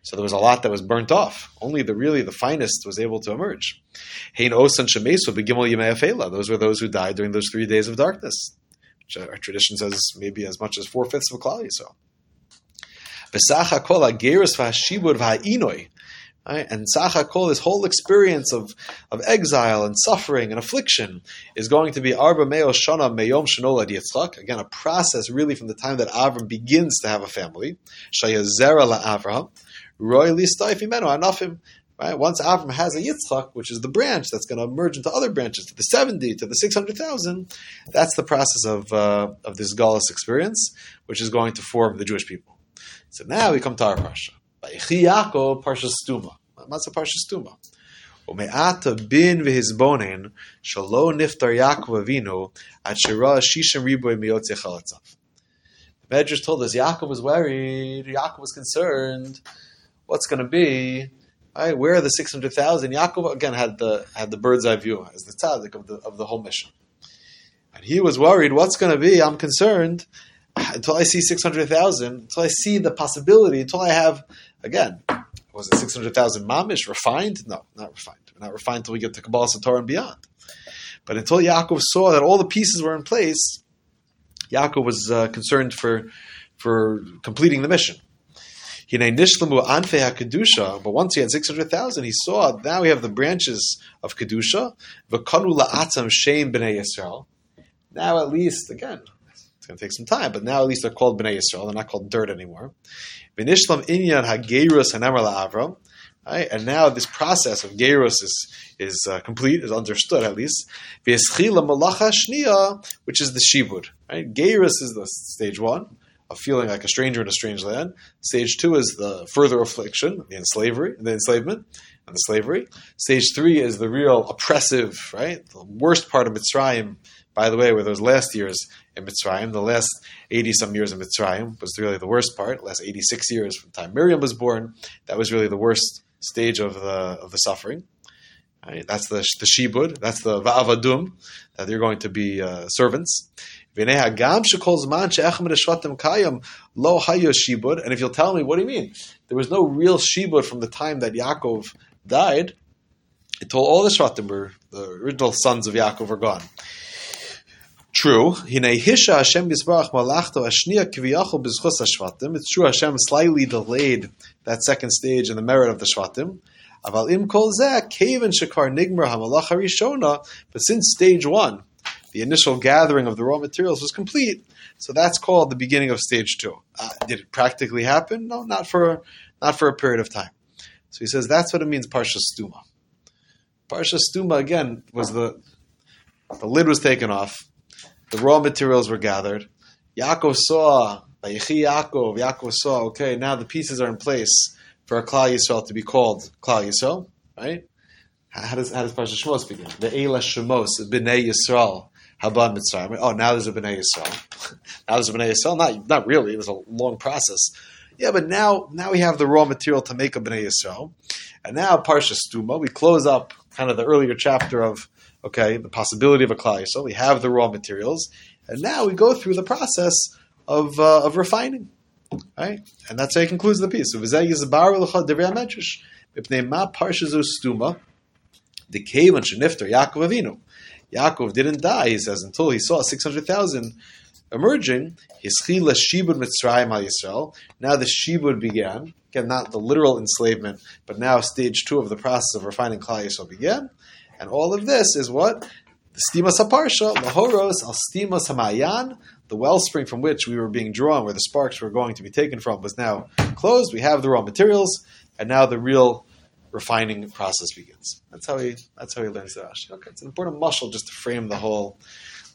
Speaker 1: So there was a lot that was burnt off. Only the really the finest was able to emerge. Hein osan shemesu begimel Those were those who died during those three days of darkness our tradition says maybe as much as four fifths of a klal yisrael. Besacha kol hagerus v'hashibud v'ha'inoi. And Sacha Kol, this whole experience of, of exile and suffering and affliction, is going to be Arba Meo Shana Meyom Shanolad Yitzchak. Again, a process really from the time that Avram begins to have a family. Shayazera La Avraham. Roy Listaif Imenu Anafim. Right? Once Avram has a Yitzchak, which is the branch that's going to merge into other branches, to the 70, to the 600,000, that's the process of, uh, of this Gaulis experience, which is going to form the Jewish people. So now we come to our Parsha. Vayechi Yaakov, Parsha Stuma. A Parsha Stuma? Ume'ata bin v'hizbonen shalo niftar Yaakov Avinu at shira riboy miyotze chalatzav. The Medrash told us Yaakov was worried, Yaakov was concerned. What's going to be Right, where are the six hundred thousand? Yaakov again had the had the bird's eye view as the tzaddik of the of the whole mission, and he was worried. What's going to be? I'm concerned until I see six hundred thousand. Until I see the possibility. Until I have again, was it six hundred thousand mamish refined? No, not refined. We're not refined until we get to Kabbalas Torah and beyond. But until Yaakov saw that all the pieces were in place, Yaakov was uh, concerned for for completing the mission. But once he had 600,000, he saw now we have the branches of Kedusha. Now at least, again, it's going to take some time, but now at least they're called Bnei Yisrael. They're not called dirt anymore. Right? And now this process of Gerus is, is uh, complete, is understood at least. Which is the Shibud. Right? Gerus is the stage one of feeling like a stranger in a strange land. Stage two is the further affliction, the the enslavement, and the slavery. Stage three is the real oppressive, right? The worst part of Mitzrayim, by the way, were those last years in Mitzrayim. The last 80 some years in Mitzrayim was really the worst part. Last 86 years from the time Miriam was born, that was really the worst stage of the, of the suffering. Right? That's the, the shibud, that's the va'avadum, that you're going to be uh, servants. And if you'll tell me, what do you mean? There was no real shibud from the time that Yaakov died until all the Shvatim were, the original sons of Yaakov were gone. True. It's true Hashem slightly delayed that second stage in the merit of the Shvatim. But since stage one, the initial gathering of the raw materials was complete. So that's called the beginning of stage two. Uh, did it practically happen? No, not for not for a period of time. So he says that's what it means. Parsha Stuma. Parsha Stuma again was the the lid was taken off, the raw materials were gathered. Yaakov saw, Vayechi Yaakov, Yaakov saw. Okay, now the pieces are in place for a Klal Yisrael to be called Klal Yisrael, right? How does how does Parsha Shmos begin? The Eila Shemos, Bnei Yisrael, Haba Mitzrayim. Oh, now there's a Bnei Yisrael. now there's a Bnei Yisrael. Not, not really. It was a long process. Yeah, but now, now we have the raw material to make a Bnei Yisrael. And now Parsha Stuma, we close up kind of the earlier chapter of, okay, the possibility of a Klal Yisrael. We have the raw materials. And now we go through the process of uh, of refining. Right? And that's how he concludes the piece. So ma parshazu stuma. The cave on Shenifter, Yaakov Avinu. Yaakov didn't die, he says, until he saw 600,000 emerging. His chila shibud mitzrayim al Yisrael. Now the shibud began. Again, not the literal enslavement, but now stage two of the process of refining Klal Yisrael began. And all of this is what? The stimas haparsha, lahoros al stimas hamayan, the wellspring from which we were being drawn, where the sparks were going to be taken from, was now closed. We have the raw materials, and now the real refining process begins. That's how he. That's how he learns the Rashi. Okay, it's an important muscle just to frame the whole,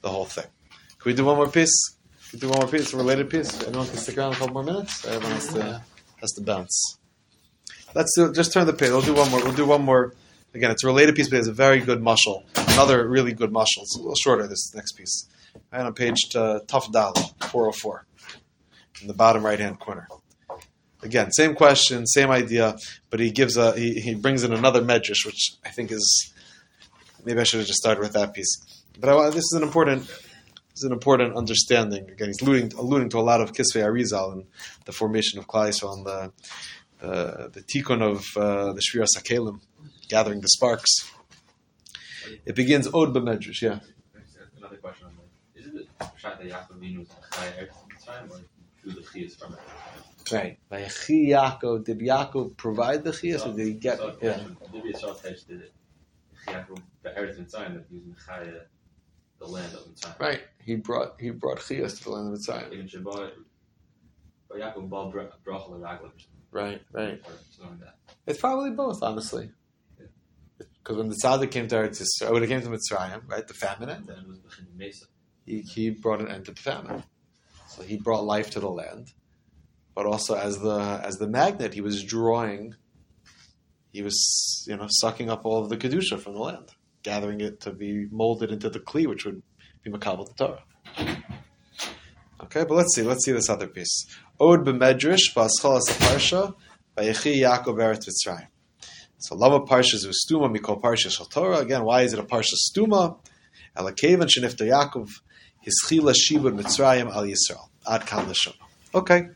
Speaker 1: the whole thing. Can we do one more piece? Can we do one more piece, a related piece? Anyone can stick around a couple more minutes. Everyone has to has to bounce. Let's do, just turn the page. We'll do one more. We'll do one more. Again, it's a related piece, but it's a very good muscle. Another really good muscle. It's a little shorter. This next piece. And on page uh, Tough Dal, 404, in the bottom right hand corner. Again, same question, same idea, but he gives a he, he brings in another medrash, which I think is maybe I should have just started with that piece. But I, this is an important this is an important understanding. Again, he's alluding alluding to a lot of Kisvei Arizal and the formation of Yisrael and the uh, the tikkun of uh, the Shvira Sakelim, gathering the sparks. It begins Od b'medrash, yeah.
Speaker 3: Another question on that. Is it shot that Yaakov on Mitzrayim or through the Chiyas from it?
Speaker 1: Right. Vayechi Yaakov, did Yaakov provide the chiyas or did he get
Speaker 3: So,
Speaker 1: it? Yeah.
Speaker 3: Maybe a short text did it. Yaakov, the Eretz Mitzrayim, that he was Mechaya, the land of Mitzrayim.
Speaker 1: Right. He brought he brought chiyas to the land of Mitzrayim.
Speaker 3: Even Shabbat, but Yaakov Bal Brachel Raglav.
Speaker 1: Right, right.
Speaker 3: Or something like that.
Speaker 1: It's probably both, honestly. Because when the Tzaddik came to Eretz Yisrael, when it came to Mitzrayim, right, the famine ended.
Speaker 3: then it was Bechin Mesa.
Speaker 1: He, he brought an end to the famine. So he brought life to the land. But also as the as the magnet, he was drawing he was, you know, sucking up all of the Kedusha from the land, gathering it to be molded into the Kli, which would be Makabal the Torah. Okay, but let's see. Let's see this other piece. Od b'medrash b'aschalas parsha b'yechi Yaakov eretz Mitzrayim. So lava parsha is stuma mikol parsha shel Torah. Again, why is it a parsha stuma? Elakevan shenifta Yaakov hischila shibud Mitzrayim al Yisrael ad l'shon. Okay.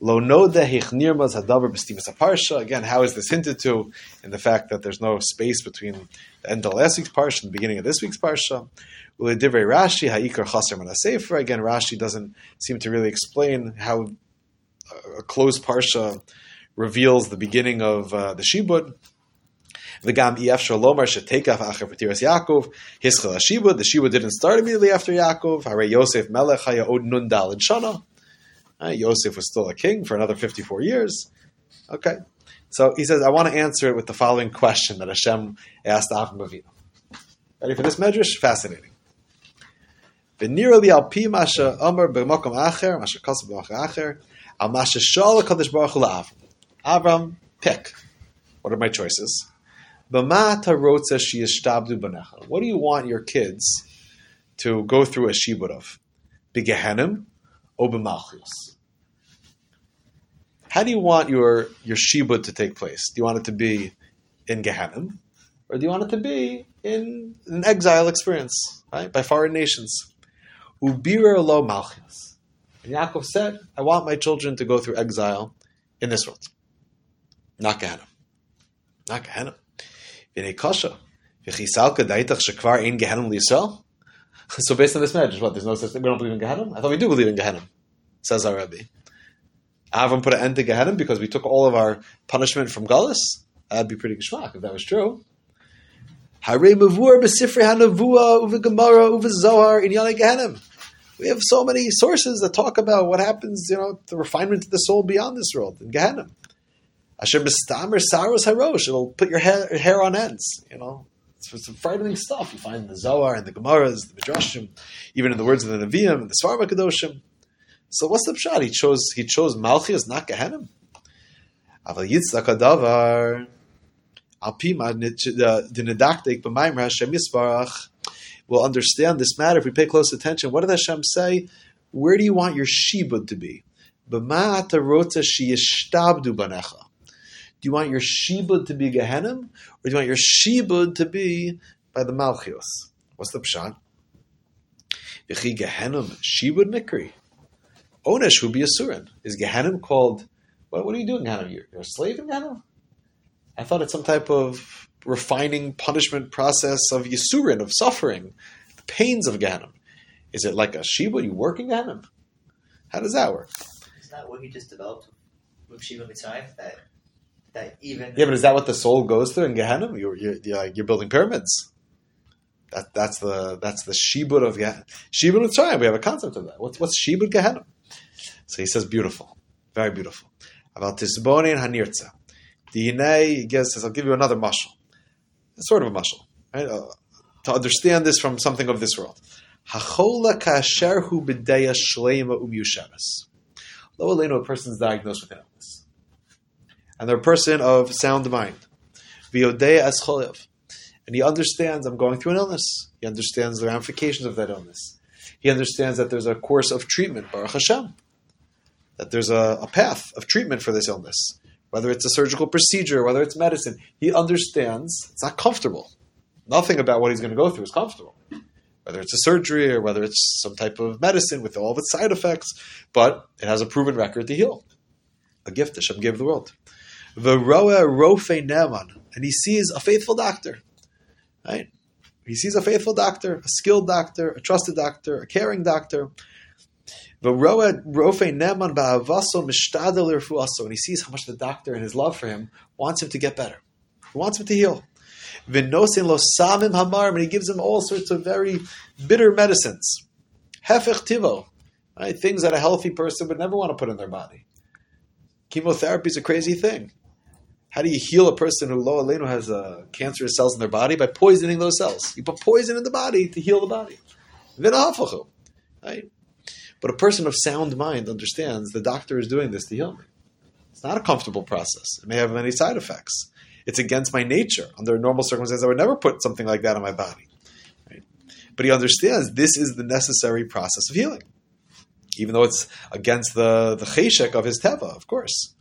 Speaker 1: Lo hadavar parsha. Again, how is this hinted to in the fact that there's no space between the end of last week's parsha and the beginning of this week's parsha? Rashi ha'ikar chaser. Again, Rashi doesn't seem to really explain how a closed parsha reveals the beginning of uh, the shibud. V'gam ef shalomar shetekaf acher patiras Yaakov hischel shibud. The shibud didn't start immediately after Yaakov. Hare Yosef melech haya od nun dalid shana. Uh, Yosef was still a king for another 54 years. Okay. So he says, I want to answer it with the following question that Hashem asked Avram Avinu. Ready for this medrash? Fascinating. Avram, pick. What are my choices? What do you want your kids to go through a shibud of? Or? How do you want your, your shibud to take place? Do you want it to be in Gehenna? Or do you want it to be in an exile experience, right? By foreign nations? Ubira lo malchus. And Yaakov said, I want my children to go through exile in this world. Not Gehenna. Not Gehenna. V'nei kasha. V'chisalka daitach shekvar ein Gehenna liyisrael. So based on this message, what, there's no such thing, we don't believe in Gehenna? I thought we do believe in Gehenna, says our Rebbe. Avram put an end to Gehenna because we took all of our punishment from Gullus? That'd be pretty geschmack if that was true. We have so many sources that talk about what happens, you know, the refinement of the soul beyond this world in Gehenna. Asher b'stamer saros harosh. It'll put your hair, hair on ends, you know. It's, it's some frightening stuff you find in the Zohar and the Gemaras, the Midrashim, even in the words of the Nevi'im and the Svarma Kedoshim. So what's the pshat? He chose he chose Malchias, not Gehenim. Aval Yitzchak Adavar uh, Hashem Yisbarach. We'll understand this matter if we pay close attention. What did Hashem say? Where do you want your shibud to be? B'ma atarota sheyishtabdu banecha. Do you want your shibud to be Gehenim, or do you want your shibud to be by the Malchios? What's the pshat? V'chi Gehenim shibud mikri. Onesh would be a surin. Is Gehenim called? What, what are you doing, Gehenim? You're, you're a slave in Gehenim? I thought it's some type of refining punishment process of Yisurin, of suffering, the pains of Gehenim. Is it like a Sheba? You work in Gehenim? How does that work?
Speaker 2: Isn't that what he just developed with Shiva Mitzrayim? That even
Speaker 1: Yeah, but is that what the soul goes through in Gehenna? You're, you're, you're, building pyramids. That, that's the that's the shibud of Gehenna. Shibud of Tzayim, we have a concept of that. What's what's shibud Gehenna? So he says beautiful, very beautiful. About tisboni and hanirtza. The he gives says, I'll give you another. It's sort of a mashal, right? Uh, to understand this from something of this world. Hachola kasherhu b'deya shleima um. Lo aleinu, a person's diagnosed with an illness and they're a person of sound mind. And he understands I'm going through an illness. He understands the ramifications of that illness. He understands that there's a course of treatment, Baruch Hashem. That there's a, a path of treatment for this illness. Whether it's a surgical procedure, whether it's medicine. He understands it's not comfortable. Nothing about what he's going to go through is comfortable. Whether it's a surgery or whether it's some type of medicine with all of its side effects, but it has a proven record to heal. A gift that Hashem gave the world. V'roa rofe neman, and he sees a faithful doctor. Right? He sees a faithful doctor, a skilled doctor, a trusted doctor, a caring doctor. V'roa rofe neman ba'avaso mishtadel irfuaso, and he sees how much the doctor and his love for him wants him to get better. He wants him to heal. V'nosin lo samim hamar, and he gives him all sorts of very bitter medicines. Hefech tivo, right? things that a healthy person would never want to put in their body. Chemotherapy is a crazy thing. How do you heal a person who lo aleno has uh, cancerous cells in their body by poisoning those cells? You put poison in the body to heal the body. Right? But a person of sound mind understands the doctor is doing this to heal me. It's not a comfortable process. It may have many side effects. It's against my nature. Under normal circumstances, I would never put something like that on my body. Right? But he understands this is the necessary process of healing, even though it's against the the cheshek of his teva, of course.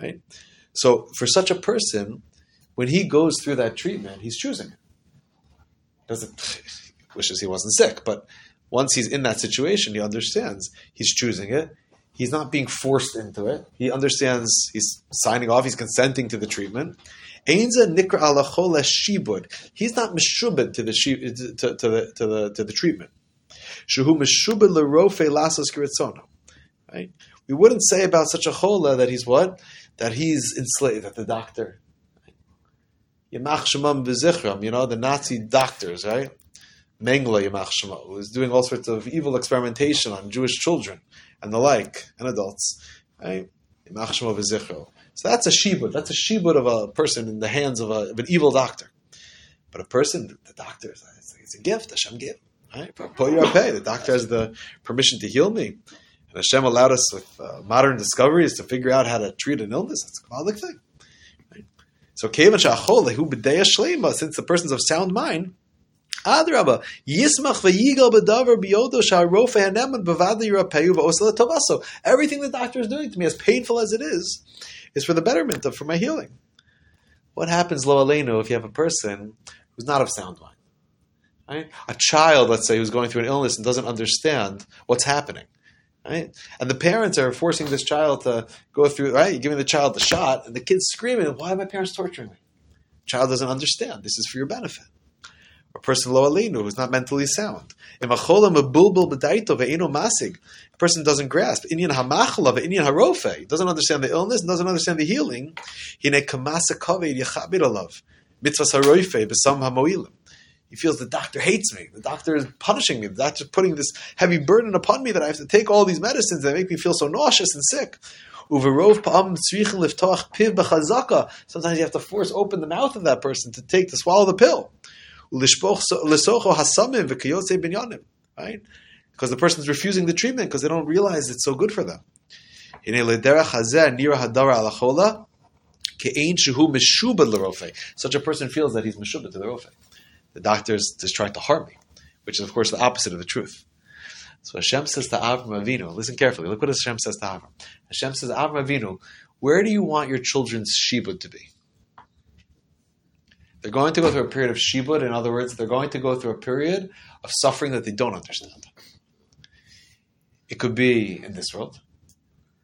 Speaker 1: Right? So for such a person, when he goes through that treatment, he's choosing it. Doesn't wishes he wasn't sick, but once he's in that situation, he understands he's choosing it. He's not being forced into it. He understands he's signing off. He's consenting to the treatment. Einza nikra shibud. He's not meshubed to the to, to, the to the to the treatment. Right. We wouldn't say about such a chola that he's what that he's enslaved, that the doctor, you know, the Nazi doctors, right? Mengele Yamach Shemam, who was doing all sorts of evil experimentation on Jewish children and the like, and adults? Yamach. So that's a shibud. That's a shibud of a person in the hands of, a, of an evil doctor. But a person, the doctor, it's, it's a gift, Hashem gave. Right? The doctor has the permission to heal me. And Hashem allowed us with uh, modern discoveries to figure out how to treat an illness. It's a Kabbalic thing. Right? So, since the person's of sound mind, Adraba, Yismach v'yigal b'davar biyodo sha'rofe haneman b'vadli yirapeyu v'osel tovaso. Everything the doctor is doing to me, as painful as it is, is for the betterment of for my healing. What happens, lo aleinu, if you have a person who's not of sound mind? Right? A child, let's say, who's going through an illness and doesn't understand what's happening. Right? And the parents are forcing this child to go through, right? You're giving the child the shot, and the kid's screaming, Why are my parents torturing me? The child doesn't understand. This is for your benefit. A person lo alinu who's not mentally sound. A person doesn't grasp. Inyan hamachla, inyan harofe. Doesn't understand the illness, doesn't understand the healing. Hine kamasa kaved yachabir alav. Mitzvahs harofe, besam hamoilim. He feels the doctor hates me. The doctor is punishing me. The doctor is putting this heavy burden upon me that I have to take all these medicines that make me feel so nauseous and sick. Sometimes you have to force open the mouth of that person to take to swallow the pill. Right? Because the person is refusing the treatment because they don't realize it's so good for them. Such a person feels that he's meshubah to the rofe the doctors just tried to harm me, which is, of course, the opposite of the truth. So Hashem says to Avram Avinu, listen carefully, look what Hashem says to Avram. Hashem says, Avram Avinu, where do you want your children's shibud to be? They're going to go through a period of shibud. In other words, they're going to go through a period of suffering that they don't understand. It could be in this world.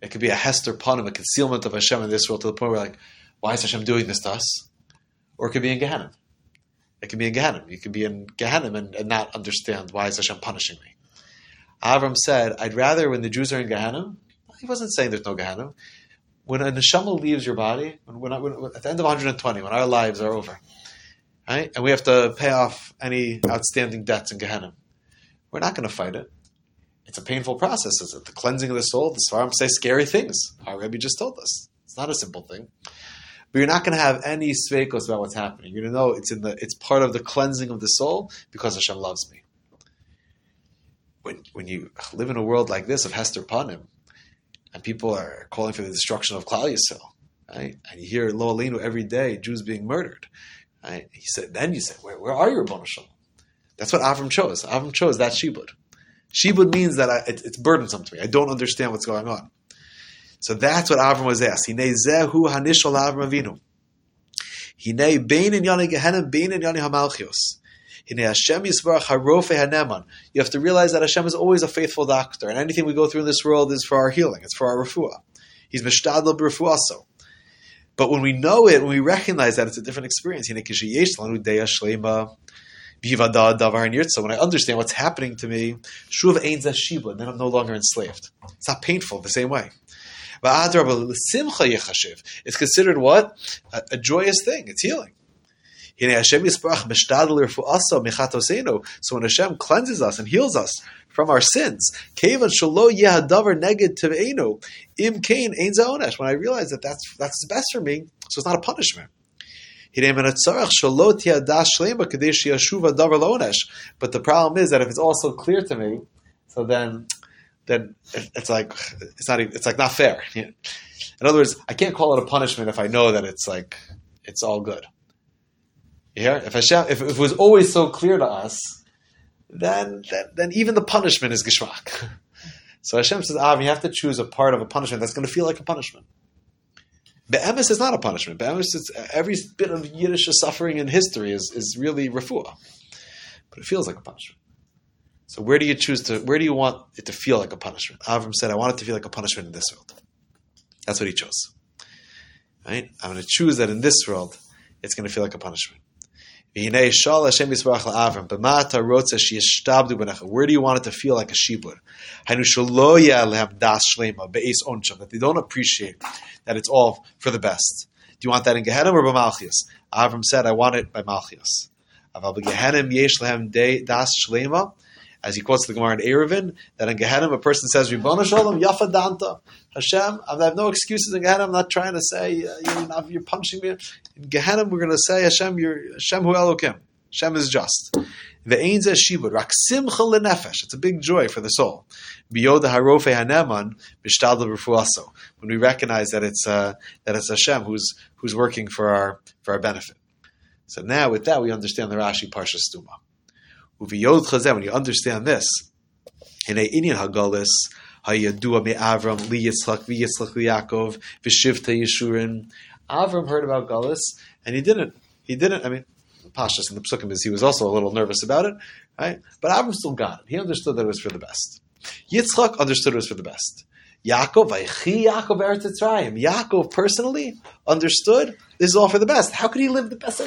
Speaker 1: It could be a hester pun of a concealment of Hashem in this world to the point where like, why is Hashem doing this to us? Or it could be in Gehenna. It could be in Gehenna. You could be in Gehenna and, and not understand why is Hashem punishing me. Avram said, I'd rather when the Jews are in Gehenna, he wasn't saying there's no Gehenna. When a neshama leaves your body, when, when, when, at the end of 120, when our lives are over, right, and we have to pay off any outstanding debts in Gehenna, we're not going to fight it. It's a painful process, is it? The cleansing of the soul, the Svarim say scary things. Our Rebbe just told us. It's not a simple thing. But you're not going to have any sveikos about what's happening. You're going to know it's in the it's part of the cleansing of the soul because Hashem loves me. When when you live in a world like this of Hester Panim, and people are calling for the destruction of Klal Yisrael, right? And you hear Lo Alinu every day, Jews being murdered. Right? He said, then you say, where, where are you, Rabbon That's what Avram chose. Avram chose that shibud. Shibud means that I, it, it's burdensome to me. I don't understand what's going on. So that's what Avram was asked. Hanishal Avram bein bein hamalchios. You have to realize that Hashem is always a faithful doctor, and anything we go through in this world is for our healing. It's for our refuah. He's mishtadl b'refuaso. But when we know it, when we recognize that it's a different experience, shlema. When I understand what's happening to me, then I'm no longer enslaved. It's not painful the same way. It's considered what? A, a joyous thing. It's healing. So when Hashem cleanses us and heals us from our sins, when I realize that that's that's best for me, so it's not a punishment. But the problem is that if it's also clear to me, so then then it's like it's not it's like not fair. In other words, I can't call it a punishment if I know that it's like it's all good. You hear? If Hashem, if, if it was always so clear to us, then then, then even the punishment is geshmak. So Hashem says, Ah, you have to choose a part of a punishment that's going to feel like a punishment. Be'emes is not a punishment. Be'emes, is every bit of Yiddish suffering in history is, is really refuah. But it feels like a punishment. So where do you choose to, where do you want it to feel like a punishment? Avram said, I want it to feel like a punishment in this world. That's what he chose. Right? I'm going to choose that in this world, it's going to feel like a punishment. Where do you want it to feel like a shibur? That they don't appreciate that it's all for the best. Do you want that in Gehenna or B'malchias? Avram said, I want it by Malchias. As he quotes the Gemara in Eruvin, that in Gehenna a person says, Ribbon Shalom, Yafa Danta. Hashem, I have no excuses in Gehenna. I'm not trying to say, uh, you're, you're punching me. In Gehenna, we're going to say, Hashem, you're Hashem Hu Elokim. Hashem is just. The Zeh Shibud, Rak Simcha Lenefesh. It's a big joy for the soul. Biyoda Harofe Haneman, Bishtadl Refuaso. When we recognize that it's, uh, that it's Hashem who's, who's working for our, for our benefit. So now with that, we understand the Rashi Parsha Stuma. When you understand this, in a Inyan Hagalis, Hayadua me Avram li Yitzchak vi Yitzchak li Yaakov. Avram heard about Galus, and he didn't. He didn't. I mean, Pashas in the Psukim is he was also a little nervous about it, right? But Avram still got it. He understood that it was for the best. Yitzchak understood it was for the best. Yaakov, Yaakov Eretz. Yaakov personally understood this is all for the best. How could he live the best?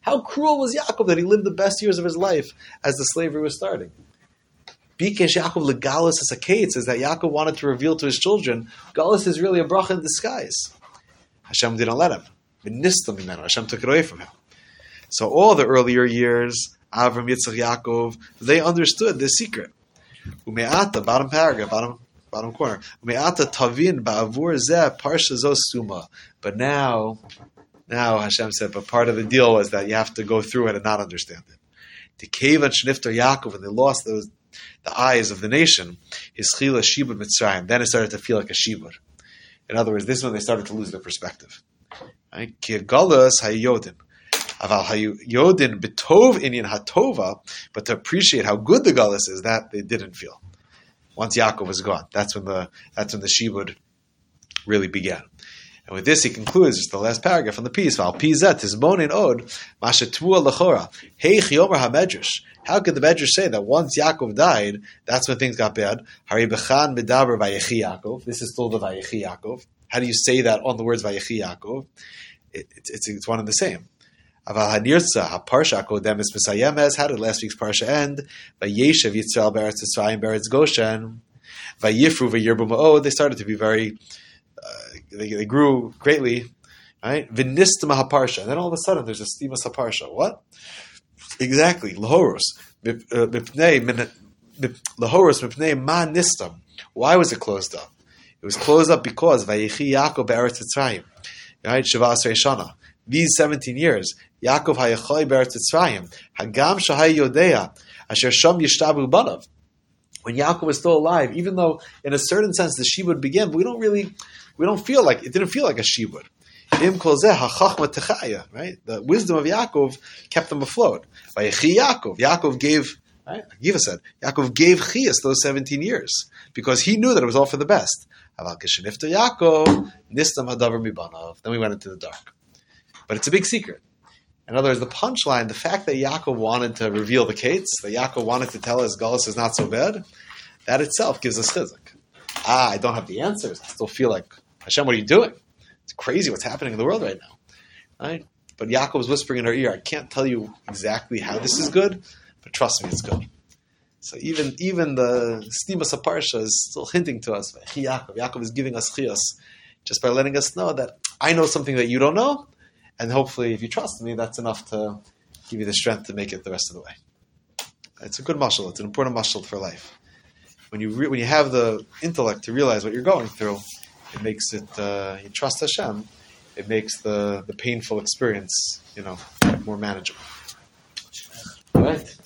Speaker 1: How cruel was Yaakov that he lived the best years of his life as the slavery was starting? Bikesh Yaakov legalis as a kate says that Yaakov wanted to reveal to his children, Galus is really a bracha in disguise. Hashem didn't let him. Hashem took it away from him. So all the earlier years, Avram, Yitzchak, Yaakov, they understood this secret. Ume'ata, bottom paragraph, bottom bottom corner. Umeata tavin ba'avur zeh parsha suma. But now, now Hashem said, but part of the deal was that you have to go through it and not understand it. The cave and Shnifter Yaakov, when they lost those, the eyes of the nation, his chila shibur mitzrayim. Then it started to feel like a shibur. In other words, this is when they started to lose their perspective. Right? Kirgalus hayodin. Aval hayodin betov inyan hatova, but to appreciate how good the galus is, that they didn't feel once Yaakov was gone. That's when the that's when the shibud really began. And with this, he concludes just the last paragraph on the piece. Val pizet is bonin od mashatua lechora. Hey chiomer hamedrash. How could the Medrash say that once Yaakov died, that's when things got bad? Hari bechan medaber vayechi Yaakov. This is still the vayechi Yaakov. How do you say that on the words vayechi Yaakov? It, it's, it's, it's one and the same. How did last week's parsha end? Vayeshev Yitzrael beretz Yitzrayim beretz Goshen. Vayifru vayirbu ma'od. They started to be very Uh, they, they grew greatly, right? Vinistima haparsha. And then all of a sudden there's a stimas haparsha. What? Exactly. Lahoros. Uh, Lahoros mipnei ma nistam. Why was it closed up? It was closed up because Vayechi Yaakov be'eretz Yitzrayim. Right? Shavas Shana. These 17 years, Yaakov hayachoi be'eretz Yitzrayim. Hagam shahai yodea. Asher sham yishtabu banav when Yaakov was still alive, even though in a certain sense the shibud began, but we don't really we don't feel like it didn't feel like a shibud. Right? The wisdom of Yaakov kept them afloat. By Yaakov, Yaakov gave, right? Giva said, Yaakov gave Chias those 17 years because he knew that it was all for the best. Yaakov, nistam hadavar mibanov. Then we went into the dark. But it's a big secret. In other words, the punchline, the fact that Yaakov wanted to reveal the Kates, that Yaakov wanted to tell us Gullus is not so bad, that itself gives us chizuk. Ah, I don't have the answers. I still feel like Hashem, what are you doing? It's crazy what's happening in the world right now. Right? But Yaakov was whispering in her ear, I can't tell you exactly how this is good, but trust me, it's good. So even even the Stimas Parsha is still hinting to us, Yaakov. Yaakov is giving us chiyas just by letting us know that I know something that you don't know, and hopefully if you trust me, that's enough to give you the strength to make it the rest of the way. It's a good muscle. It's an important muscle for life. When you re- when you have the intellect to realize what you're going through, it makes it uh, you trust Hashem. It makes the, the painful experience, you know, more manageable. Right.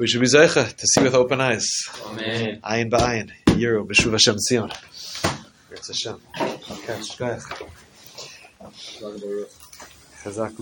Speaker 1: We should be zeicha to see with open eyes.
Speaker 3: Amen.
Speaker 1: Ayin ba'ayin. Yiru b'shuv Hashem Tzion. It's Hashem. Okay, Chazak